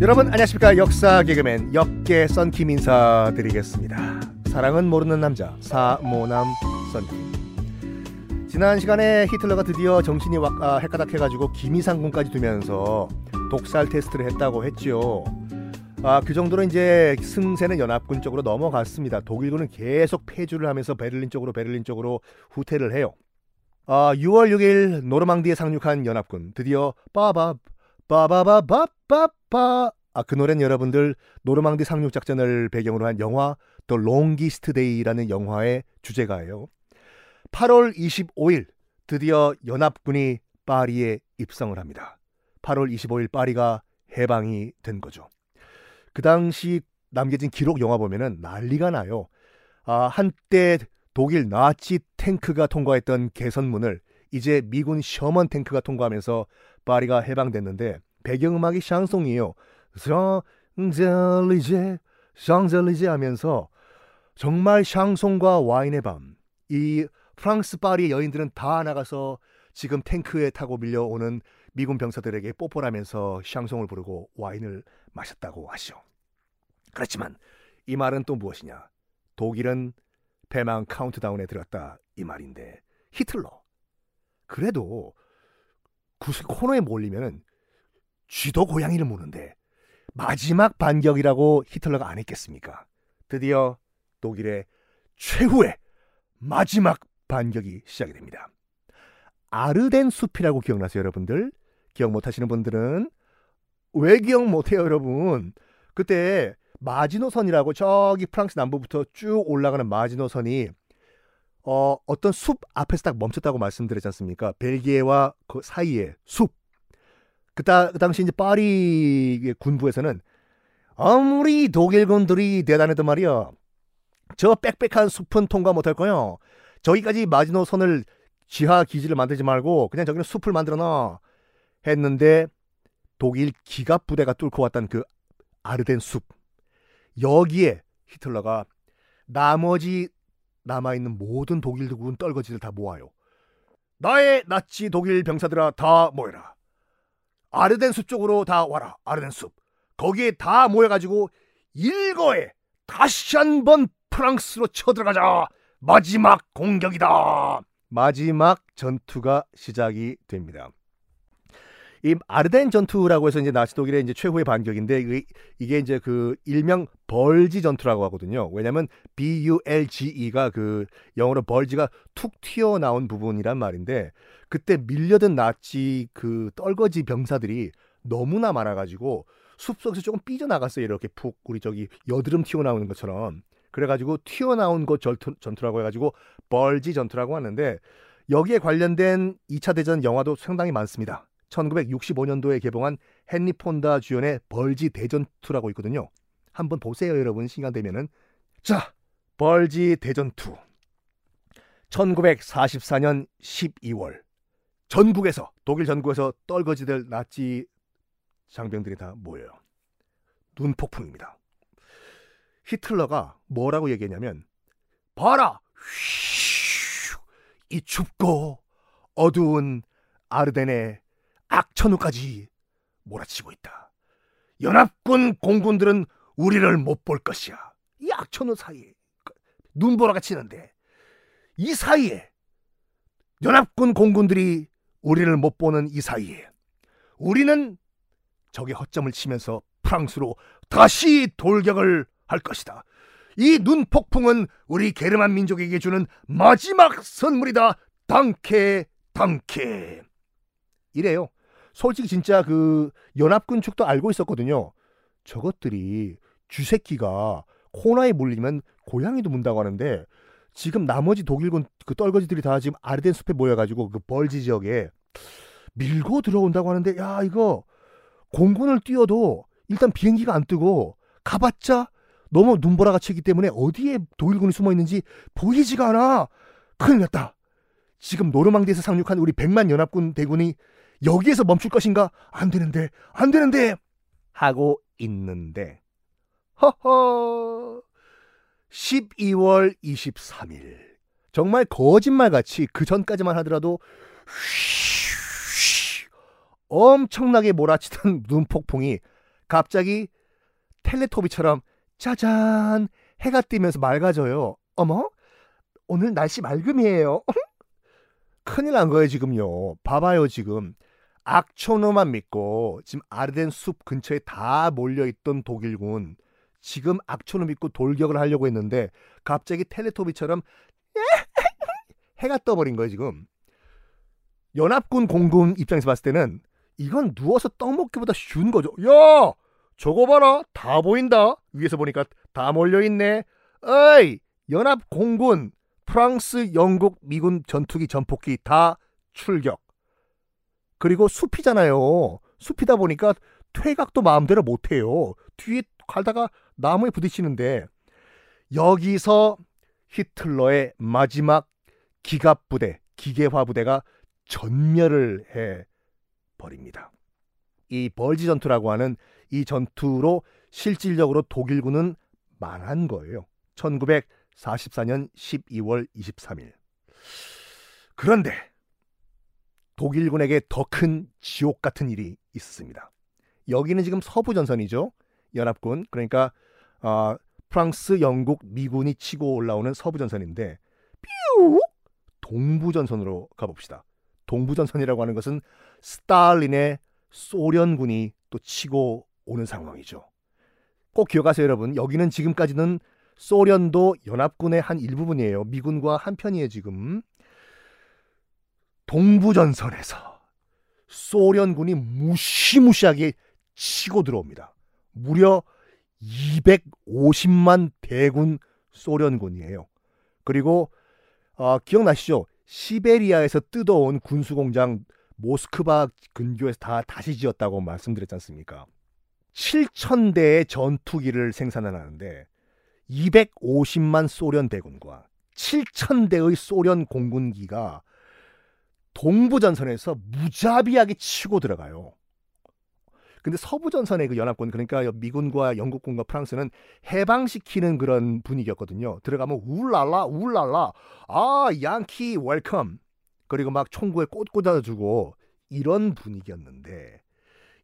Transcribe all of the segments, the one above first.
여러분 안녕하십니까 역사 개그맨 역계 썬킴 인사드리겠습니다. 사랑은 모르는 남자 사모남 썬킴. 지난 시간에 히틀러가 드디어 정신이 와, 아, 헷가닥해가지고 기미상궁까지 두면서 독살 테스트를 했다고 했죠. 아, 그 정도로 이제 승세는 연합군 쪽으로 넘어갔습니다. 독일군은 계속 패주를 하면서 베를린 쪽으로 베를린 쪽으로 후퇴를 해요. 아, 6월 6일 노르망디에 상륙한 연합군 드디어 빠바 빠바바바바바 아, 그 노래는 여러분들 노르망디 상륙 작전을 배경으로 한 영화 The Longest Day라는 영화의 주제가예요. 8월 25일 드디어 연합군이 파리에 입성을 합니다. 8월 25일 파리가 해방이 된 거죠. 그 당시 남겨진 기록 영화 보면은 난리가 나요. 아, 한때 독일 나치 탱크가 통과했던 개선문을 이제 미군 셔먼 탱크가 통과하면서 파리가 해방됐는데 배경음악이 샹송이에요. 샹젤리제 샹젤리제 하면서 정말 샹송과 와인의 밤. 이 프랑스 파리의 여인들은 다 나가서 지금 탱크에 타고 밀려오는 미군 병사들에게 뽀뽀를 하면서 샹송을 부르고 와인을 마셨다고 하시오. 그렇지만 이 말은 또 무엇이냐? 독일은 패망 카운트다운에 들었다 이 말인데 히틀러 그래도 코너에 몰리면은 쥐도 고양이를 무는데 마지막 반격이라고 히틀러가 안 했겠습니까? 드디어 독일의 최후의 마지막 반격이 시작이 됩니다. 아르덴 숲이라고 기억나세요, 여러분들? 기억 못 하시는 분들은 왜 기억 못 해요, 여러분? 그때 마지노선이라고 저기 프랑스 남부부터 쭉 올라가는 마지노선이 어, 어떤 숲 앞에서 딱 멈췄다고 말씀드렸지 않습니까? 벨기에와 그 사이에 숲. 그, 그 당시 이제 파리 군부에서는 아무리 독일군들이 대단했단 말이야. 저 빽빽한 숲은 통과 못할 거요. 저기까지 마지노선을 지하 기지를 만들지 말고 그냥 저기는 숲을 만들어 놔. 했는데 독일 기갑 부대가 뚫고 왔던 그 아르덴 숲. 여기에 히틀러가 나머지 남아있는 모든 독일 군 떨거지를 다 모아요. 나의 나치 독일 병사들아 다 모여라. 아르덴 숲 쪽으로 다 와라. 아르덴 숲. 거기에 다 모여가지고 일거에 다시 한 번 프랑스로 쳐들어가자. 마지막 공격이다. 마지막 전투가 시작이 됩니다. 이 아르덴 전투라고 해서 이제 나치 독일의 이제 최후의 반격인데 이게 이제 그 일명 벌지 전투라고 하거든요. 왜냐면 B-U-L-G-E가 그 영어로 벌지가 툭 튀어 나온 부분이란 말인데 그때 밀려든 나치 그 떨거지 병사들이 너무나 많아 가지고 숲속에서 조금 삐져나갔어요. 이렇게 푹 우리 저기 여드름 튀어나오는 것처럼. 그래가지고 튀어나온 것 전투, 전투라고 해가지고 벌지 전투라고 하는데 여기에 관련된 2차 대전 영화도 상당히 많습니다. 1965년도에 개봉한 헨리 폰다 주연의 벌지 대전투라고 있거든요. 한번 보세요, 여러분. 시간 되면은. 자, 벌지 대전투. 1944년 12월 전국에서 독일 전국에서 떨거지들 나치 장병들이 다 모여요. 눈폭풍입니다. 히틀러가 뭐라고 얘기했냐면 봐라! 이 춥고 어두운 아르덴의 악천후까지 몰아치고 있다. 연합군 공군들은 우리를 못 볼 것이야. 이 악천후 사이에 눈보라가 치는데 이 사이에 연합군 공군들이 우리를 못 보는 이 사이에 우리는 적의 허점을 치면서 프랑스로 다시 돌격을 할 것이다. 이 눈폭풍은 우리 게르만 민족에게 주는 마지막 선물이다. 당케 당케 이래요. 솔직히 진짜 그 연합군 측도 알고 있었거든요. 저것들이 쥐새끼가 코나에 물리면 고양이도 문다고 하는데 지금 나머지 독일군 그 떨거지들이 다 지금 아르덴 숲에 모여가지고 그 벌지 지역에 밀고 들어온다고 하는데 야 이거 공군을 뛰어도 일단 비행기가 안 뜨고 가봤자 너무 눈보라가 치기 때문에 어디에 독일군이 숨어 있는지 보이지가 않아. 큰일 났다. 지금 노르망디에서 상륙한 우리 백만 연합군 대군이 여기에서 멈출 것인가? 안 되는데, 안 되는데! 하고 있는데, 허허! 12월 23일. 정말 거짓말같이 그 전까지만 하더라도, 휘 엄청나게 몰아치던 눈폭풍이 갑자기 텔레토비처럼 짜잔 해가 뜨면서 맑아져요. 어머 오늘 날씨 맑음이에요. 큰일 난 거예요 지금요. 봐봐요 지금 악초노만 믿고 지금 아르덴 숲 근처에 다 몰려있던 독일군 지금 악초노 믿고 돌격을 하려고 했는데 갑자기 텔레토비처럼 해가 떠버린 거예요 지금. 연합군 공군 입장에서 봤을 때는 이건 누워서 떡 먹기보다 쉬운 거죠. 야 저거 봐라 다 보인다 위에서 보니까 다 몰려있네. 어이 연합 공군 프랑스 영국 미군 전투기 전폭기 다 출격. 그리고 숲이잖아요. 숲이다 보니까 퇴각도 마음대로 못해요. 뒤에 갈다가 나무에 부딪히는데 여기서 히틀러의 마지막 기갑 부대, 기계화 부대가 전멸을 해 버립니다. 이 벌지 전투라고 하는 이 전투로 실질적으로 독일군은 망한 거예요. 1944년 12월 23일. 그런데 독일군에게 더 큰 지옥 같은 일이 있었습니다. 여기는 지금 서부 전선이죠. 연합군 그러니까 어, 프랑스, 영국, 미군이 치고 올라오는 서부 전선인데 뾰 동부 전선으로 가봅시다. 동부 전선이라고 하는 것은 스탈린의 소련군이 또 치고 오는 상황이죠. 꼭 기억하세요, 여러분. 여기는 지금까지는 소련도 연합군의 한 일부분이에요. 미군과 한편이에요, 지금. 동부전선에서 소련군이 무시무시하게 치고 들어옵니다. 무려 250만 대군 소련군이에요. 그리고 어, 기억나시죠? 시베리아에서 뜯어온 군수공장 모스크바 근교에서 다 다시 지었다고 말씀드렸지 않습니까? 7천 대의 전투기를 생산하는데 250만 소련 대군과 7천 대의 소련 공군기가 동부전선에서 무자비하게 치고 들어가요. 근데 서부전선의 그 연합군 그러니까 미군과 영국군과 프랑스는 해방시키는 그런 분위기였거든요. 들어가면 울랄라 울랄라 아 양키 welcome 그리고 막 총구에 꽃 꽂아주고 이런 분위기였는데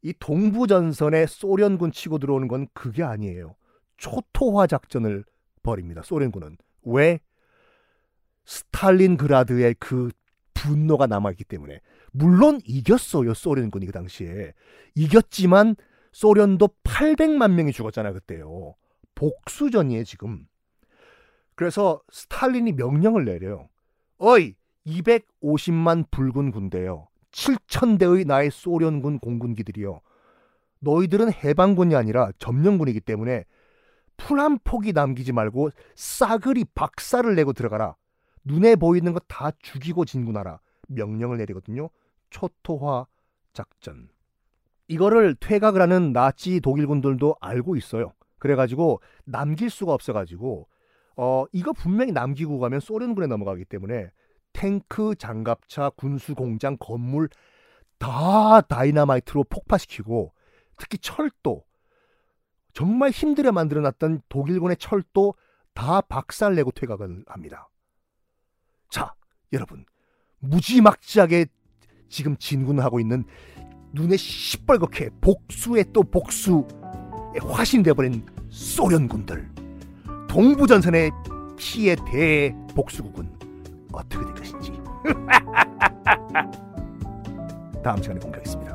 이 동부전선에 소련군 치고 들어오는 건 그게 아니에요. 초토화 작전을 벌입니다. 소련군은 왜 스탈린그라드의 그 분노가 남아있기 때문에. 물론 이겼어요 소련군이 그 당시에. 이겼지만 소련도 800만 명이 죽었잖아요 그때요. 복수전이에요 지금. 그래서 스탈린이 명령을 내려요. 어이 250만 붉은 군대요. 7천 대의 나의 소련군 공군기들이요. 너희들은 해방군이 아니라 점령군이기 때문에 풀 한 폭이 남기지 말고 싸그리 박살을 내고 들어가라 눈에 보이는 거다 죽이고 진군하라 명령을 내리거든요. 초토화 작전. 이거를 퇴각을 하는 나치 독일군들도 알고 있어요. 그래가지고 남길 수가 없어가지고 어 이거 분명히 남기고 가면 소련군에 넘어가기 때문에 탱크, 장갑차, 군수 공장, 건물 다 다이나마이트로 폭파시키고 특히 철도 정말 힘들여 만들어놨던 독일군의 철도 다 박살내고 퇴각을 합니다. 자, 여러분. 무지막지하게 지금 진군하고 있는 눈에 시뻘겋게 복수에 또 복수에 화신되어버린 소련군들. 동부전선의 피해 대복수극은 어떻게 될 것인지. 다음 시간에 공개하겠습니다.